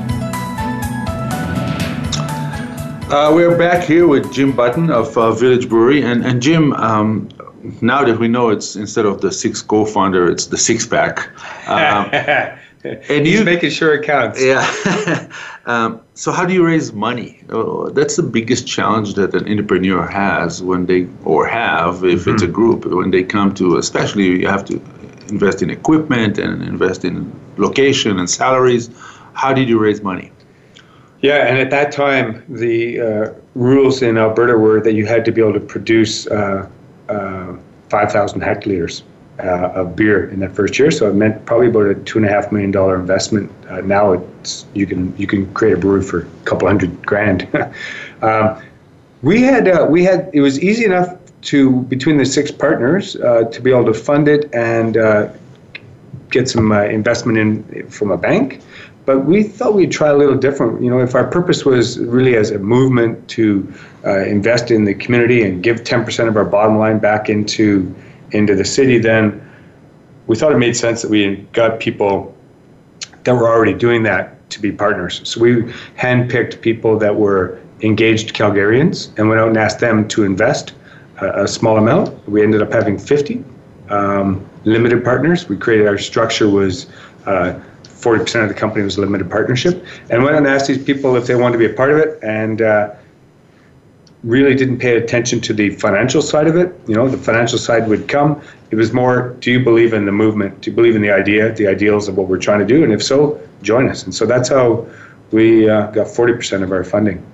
Uh, we're back here with Jim Button of uh, Village Brewery, and and Jim. Um, now that we know it's instead of the six co-founder, it's the six pack. <laughs> Um, and he's making sure it counts. Yeah. <laughs> um, so how do you raise money? Oh, that's the biggest challenge that an entrepreneur has when they or have if mm-hmm. it's a group when they come to. Especially you have to invest in equipment and invest in location and salaries. How did you raise money? Yeah, and at that time, the uh, rules in Alberta were that you had to be able to produce uh, uh, 5,000 hectoliters uh, of beer in that first year. So it meant probably about a two and a half million dollar investment. Uh, now it's you can you can create a brewery for a couple hundred grand. <laughs> um, we had uh, we had it was easy enough to between the six partners to be able to fund it and get some investment in from a bank but we thought we'd try a little different. You know, if our purpose was really as a movement to uh, invest in the community and give 10% of our bottom line back into into the city, then we thought it made sense that we got people that were already doing that to be partners. So we handpicked people that were engaged Calgarians and went out and asked them to invest a, a small amount. We ended up having 50 um, limited partners. We created our structure was. Uh, 40% of the company was a limited partnership. And went and asked these people if they wanted to be a part of it and uh, really didn't pay attention to the financial side of it. You know, the financial side would come. It was more, do you believe in the movement? Do you believe in the idea, the ideals of what we're trying to do? And if so, join us. And so that's how we uh, got 40% of our funding.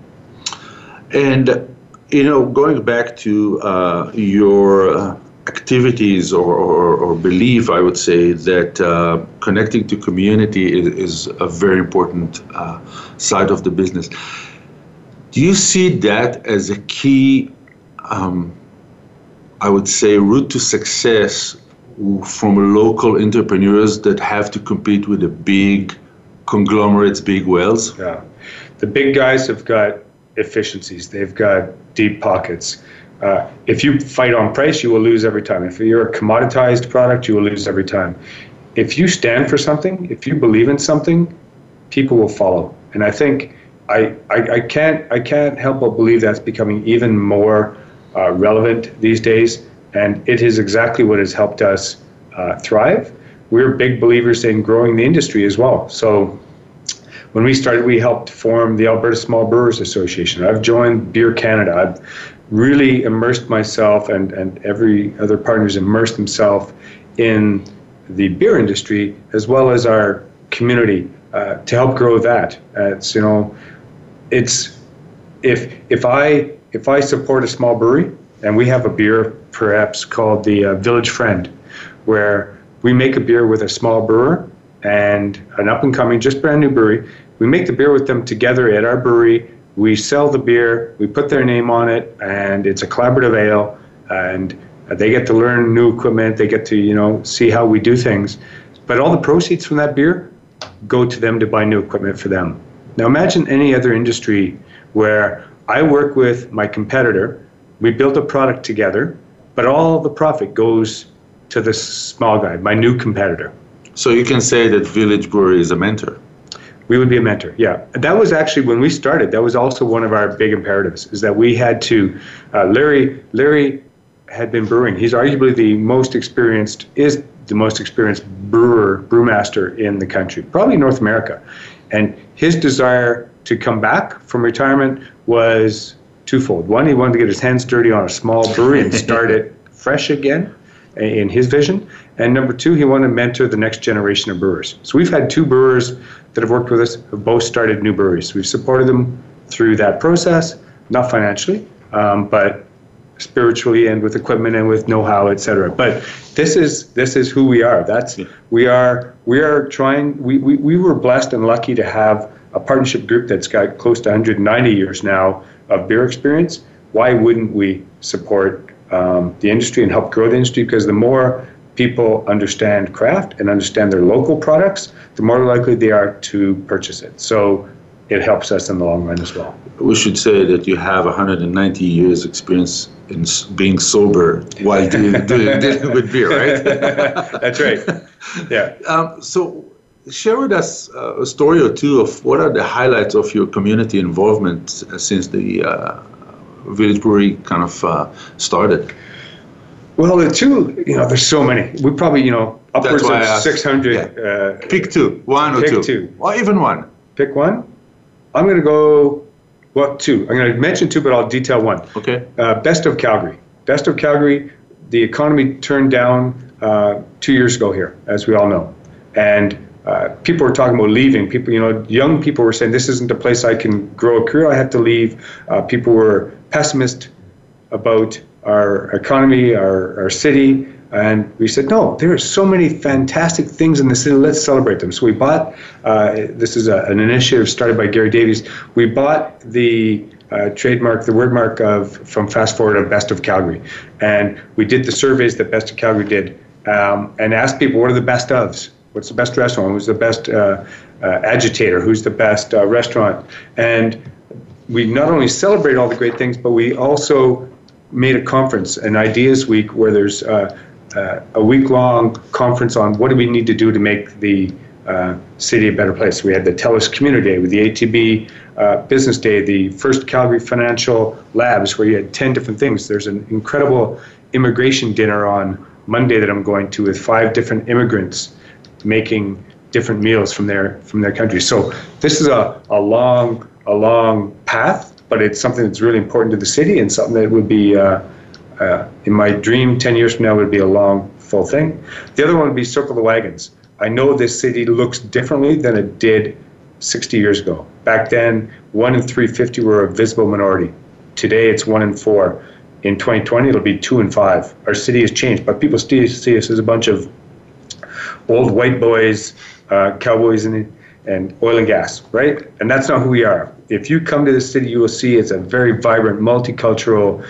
And, you know, going back to uh, your uh, activities or, or, or, belief, I would say, that uh, connecting to community is, is a very important uh, side of the business. Do you see that as a key, um, I would say, route to success from local entrepreneurs that have to compete with the big conglomerates, big wells? Yeah. The big guys have got efficiencies, they've got deep pockets uh, if you fight on price, you will lose every time. If you're a commoditized product, you will lose every time. If you stand for something, if you believe in something, people will follow. And I think I, I, I can't I can't help but believe that's becoming even more uh, relevant these days. And it is exactly what has helped us uh, thrive. We're big believers in growing the industry as well. So when we started, we helped form the Alberta Small Brewers Association. I've joined Beer Canada. I've really immersed myself and, and every other partner's immersed himself in the beer industry as well as our community uh, to help grow that. Uh, it's you know, it's if if I if I support a small brewery and we have a beer perhaps called the uh, Village Friend, where we make a beer with a small brewer and an up and coming, just brand new brewery. We make the beer with them together at our brewery we sell the beer, we put their name on it, and it's a collaborative ale, and they get to learn new equipment, they get to you know see how we do things, but all the proceeds from that beer go to them to buy new equipment for them. Now imagine any other industry where I work with my competitor, we build a product together, but all the profit goes to this small guy, my new competitor. So you can say that Village Brewery is a mentor. We would be a mentor. Yeah, that was actually when we started. That was also one of our big imperatives. Is that we had to. Uh, Larry Larry had been brewing. He's arguably the most experienced. Is the most experienced brewer brewmaster in the country, probably North America, and his desire to come back from retirement was twofold. One, he wanted to get his hands dirty on a small brewery and start it <laughs> fresh again in his vision. And number two, he wanted to mentor the next generation of brewers. So we've had two brewers that have worked with us have both started new breweries. We've supported them through that process, not financially, um, but spiritually and with equipment and with know-how, et cetera. But this is this is who we are. That's we are we are trying. We, we, we were blessed and lucky to have a partnership group that's got close to 190 years now of beer experience. Why wouldn't we support um, the industry and help grow the industry? Because the more people understand craft and understand their local products, the more likely they are to purchase it. So it helps us in the long run as well. We should say that you have 190 years experience in being sober while <laughs> dealing, dealing with beer, right? <laughs> That's right. Yeah. Um, so share with us uh, a story or two of what are the highlights of your community involvement since the uh, Village Brewery kind of uh, started. Well, the two, you know, there's so many. We probably, you know, upwards of 600. Yeah. Uh, pick two, one or pick two. two. Or even one. Pick one. I'm going to go, well, two. I'm going to mention two, but I'll detail one. Okay. Uh, Best of Calgary. Best of Calgary, the economy turned down uh, two years ago here, as we all know. And uh, people were talking about leaving. People, you know, young people were saying, this isn't a place I can grow a career. I have to leave. Uh, people were pessimist about our economy, our, our city. And we said, no, there are so many fantastic things in the city. Let's celebrate them. So we bought, uh, this is a, an initiative started by Gary Davies. We bought the uh, trademark, the word mark of from Fast Forward of Best of Calgary. And we did the surveys that Best of Calgary did um, and asked people, what are the best ofs? What's the best restaurant? Who's the best uh, uh agitator? Who's the best uh, restaurant? And we not only celebrate all the great things, but we also made a conference, an ideas week, where there's uh, uh, a week long conference on what do we need to do to make the uh, city a better place. We had the TELUS Community Day with the ATB uh, Business Day, the first Calgary Financial Labs, where you had 10 different things. There's an incredible immigration dinner on Monday that I'm going to with five different immigrants making different meals from their from their country. So this is a, a long a long path, but it's something that's really important to the city and something that would be uh, uh, in my dream 10 years from now would be a long, full thing. The other one would be Circle the Wagons. I know this city looks differently than it did 60 years ago. Back then, one in 350 were a visible minority. Today, it's one in four. In 2020, it'll be two in five. Our city has changed, but people still see us as a bunch of old white boys, uh, cowboys, and, and oil and gas, right? And that's not who we are. If you come to the city, you will see it's a very vibrant, multicultural,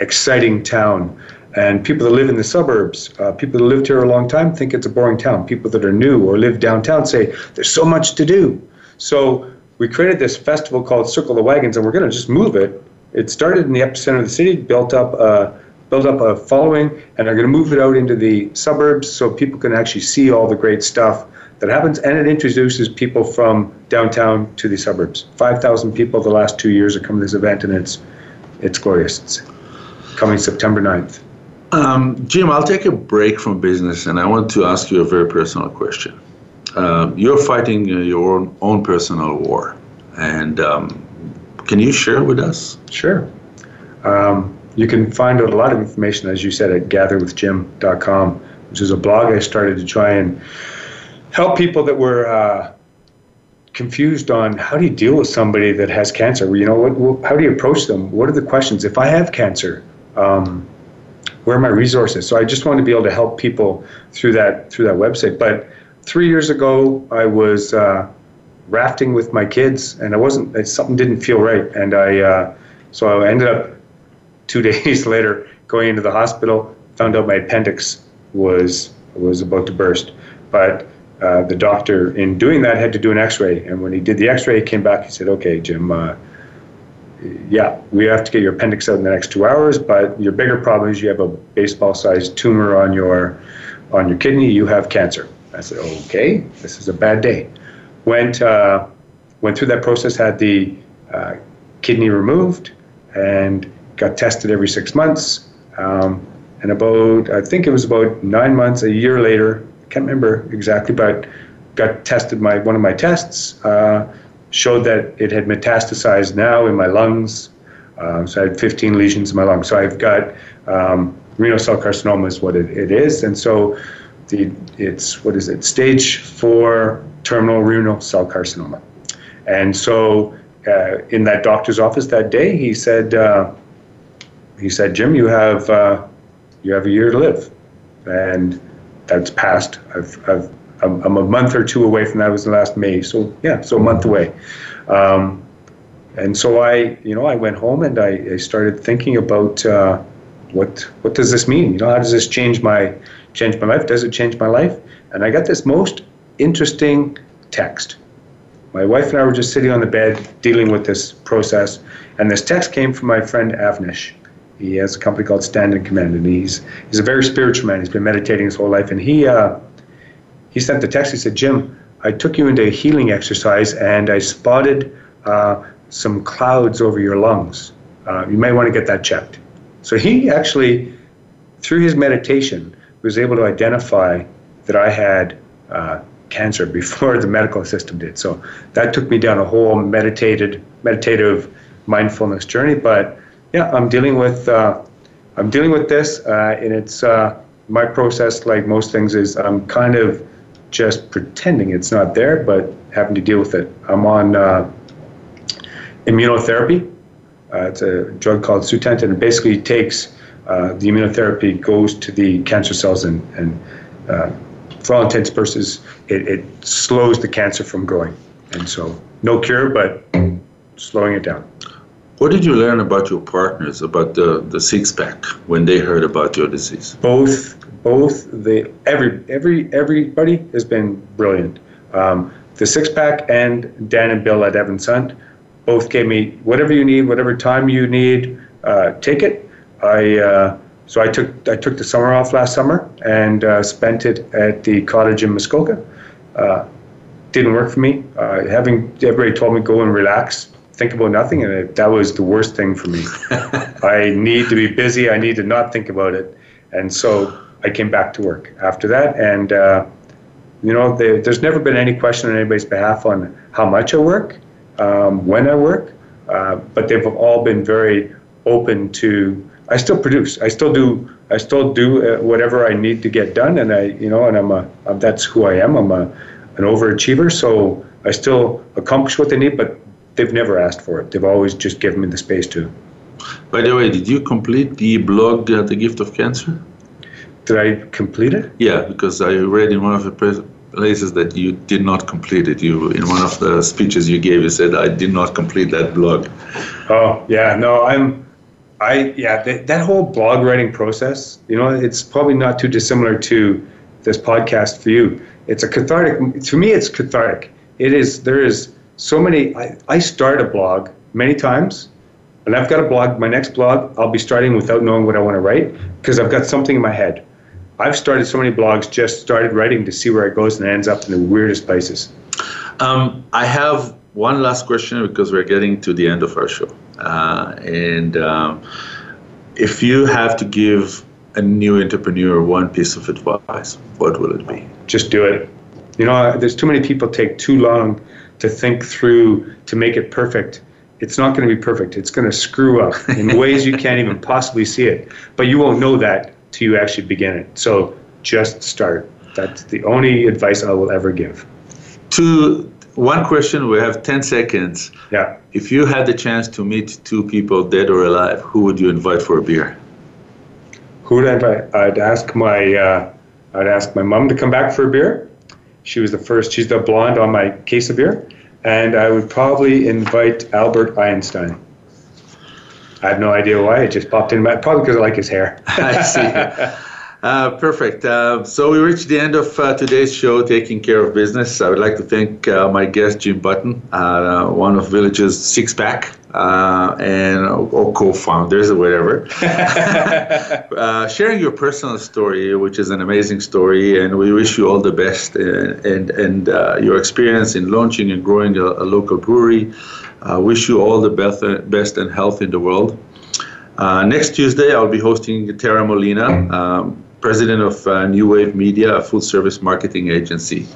exciting town. And people that live in the suburbs, uh, people that lived here a long time, think it's a boring town. People that are new or live downtown say there's so much to do. So we created this festival called Circle the Wagons, and we're going to just move it. It started in the epicenter of the city, built up a built up a following, and are going to move it out into the suburbs so people can actually see all the great stuff that happens. And it introduces people from downtown to the suburbs. Five thousand people the last two years have come to this event, and it's it's glorious. It's, coming September 9th. Um, Jim, I'll take a break from business and I want to ask you a very personal question. Uh, you're fighting uh, your own, own, personal war, and um, can you share with us? Sure. Um, you can find out a lot of information, as you said, at gatherwithjim.com, which is a blog I started to try and help people that were uh, confused on how do you deal with somebody that has cancer. You know, what, how do you approach them? What are the questions? If I have cancer, um, where are my resources? So I just want to be able to help people through that through that website. But three years ago, I was uh, rafting with my kids, and I wasn't. Something didn't feel right, and I uh, so I ended up two <laughs> days later going into the hospital. Found out my appendix was was about to burst, but uh, the doctor, in doing that, had to do an X-ray. And when he did the X-ray, he came back. He said, "Okay, Jim, uh, yeah, we have to get your appendix out in the next two hours, but your bigger problem is you have a baseball-sized tumor on your on your kidney. You have cancer." I said, "Okay, this is a bad day." Went uh, went through that process, had the uh, kidney removed, and got tested every six months. Um, and about, I think it was about nine months, a year later, can't remember exactly, but got tested my one of my tests uh, showed that it had metastasized now in my lungs, Uh, so I had 15 lesions in my lung. So I've got um, renal cell carcinoma is what it, it is, and so the it's what is it? Stage four terminal renal cell carcinoma. And so uh, in that doctor's office that day, he said, uh, he said, Jim, you have uh, you have a year to live, and that's passed. I've, I've I'm, a month or two away from that. It was the last May, so yeah, so a month away. Um, and so I, you know, I went home and I, I started thinking about uh, what what does this mean? You know, how does this change my change my life? Does it change my life? And I got this most interesting text. My wife and I were just sitting on the bed dealing with this process, and this text came from my friend Avnish. He has a company called Stand in Command, and he's he's a very spiritual man. He's been meditating his whole life, and he uh, he sent the text. He said, "Jim, I took you into a healing exercise, and I spotted uh, some clouds over your lungs. Uh, you may want to get that checked." So he actually, through his meditation, was able to identify that I had uh, cancer <laughs> before the medical system did. So that took me down a whole meditated, meditative mindfulness journey. But yeah, I'm dealing with uh, I'm dealing with this, uh, and it's uh, my process. Like most things, is I'm kind of just pretending it's not there, but having to deal with it. I'm on uh, immunotherapy. Uh, it's a drug called Sutent, and it basically takes uh, the immunotherapy goes to the cancer cells and, and for all intents and purposes, it, it slows the cancer from growing. And so, no cure, but slowing it down. What did you learn about your partners, about the, the six pack, when they heard about your disease? Both, both the every every everybody has been brilliant. Um, the six pack and Dan and Bill at Evans Hunt both gave me whatever you need, whatever time you need, uh, take it. I uh, so I took I took the summer off last summer and uh, spent it at the cottage in Muskoka. Uh, didn't work for me. Uh, having everybody told me go and relax, think about nothing, and it, that was the worst thing for me. <laughs> I need to be busy. I need to not think about it, and so I came back to work after that. And uh, you know, they, there's never been any question on anybody's behalf on how much I work, um, when I work, uh, but they've all been very open to I still produce. I still do. I still do uh, whatever I need to get done, and I, you know, and I'm a. I'm, that's who I am. I'm a, an overachiever. So I still accomplish what they need, but they've never asked for it. They've always just given me the space to. By the way, did you complete the blog, uh, The Gift of Cancer? Did I complete it? Yeah, because I read in one of the places that you did not complete it. You in one of the speeches you gave, you said I did not complete that blog. Oh yeah, no, I'm. I yeah, that, that whole blog writing process, you know, it's probably not too dissimilar to this podcast for you. It's a cathartic. To me, it's cathartic. It is. There is so many. I, I start a blog many times, and I've got a blog. My next blog, I'll be starting without knowing what I want to write because I've got something in my head. I've started so many blogs, just started writing to see where it goes, and it ends up in the weirdest places. Um, I have one last question because we're getting to the end of our show. Uh, and um, if you have to give a new entrepreneur one piece of advice, what will it be? Just do it. You know, there's too many people take too long to think through to make it perfect. It's not going to be perfect. It's going to screw up in <laughs> ways you can't even possibly see it. But you won't know that till you actually begin it. So just start. That's the only advice I will ever give. To one question, we have 10 seconds. Yeah. If you had the chance to meet two people, dead or alive, who would you invite for a beer? Who would I invite? I'd ask my uh, I'd ask my mom to come back for a beer. She was the first. She's the blonde on my case of beer, and I would probably invite Albert Einstein. I have no idea why. It just popped in my probably because I like his hair. <laughs> <laughs> I see. Uh, perfect. Uh, so we reached the end of uh, today's show, Taking Care of Business. I would like to thank uh, my guest, Jim Button, uh, one of Village's Six Pack uh, and or co-founders or whatever. <laughs> sharing your personal story, which is an amazing story, and we wish you all the best and and, and your experience in launching and growing a, a local brewery. wish you all the best, best and health in the world. Uh, next Tuesday, I'll be hosting Tara Molina, um, president of uh, New Wave Media, a full service marketing agency.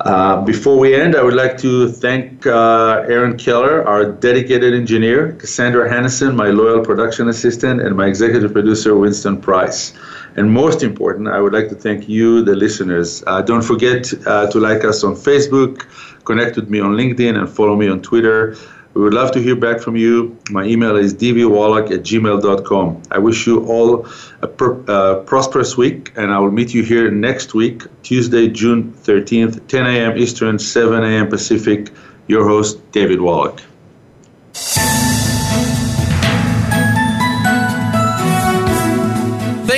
Uh, before we end, I would like to thank uh, Aaron Keller, our dedicated engineer, Cassandra Hannison, my loyal production assistant, and my executive producer, Winston Price. And most important, I would like to thank you, the listeners. Uh, don't forget uh, to like us on Facebook, connect with me on LinkedIn, and follow me on Twitter. We would love to hear back from you. My email is dvwallach at gmail.com. I wish you all a per, uh, prosperous week, and I will meet you here next week, Tuesday, June 13th, 10 a.m. Eastern, 7 a.m. Pacific. Your host, David Wallach.